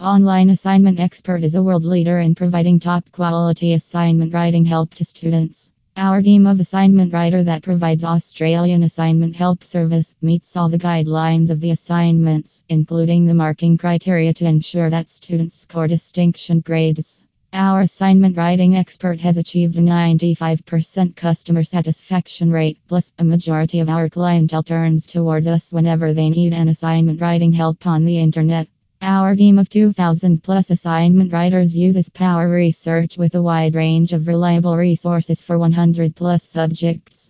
Online Assignment Expert is a world leader in providing top quality assignment writing help to students. Our team of assignment writer that provides Australian assignment help service meets all the guidelines of the assignments, including the marking criteria to ensure that students score distinction grades. Our assignment writing expert has achieved a 95% customer satisfaction rate, plus, a majority of our clientele turns towards us whenever they need an assignment writing help on the internet. Our team of 2,000 plus assignment writers uses Power Research with a wide range of reliable resources for 100 plus subjects.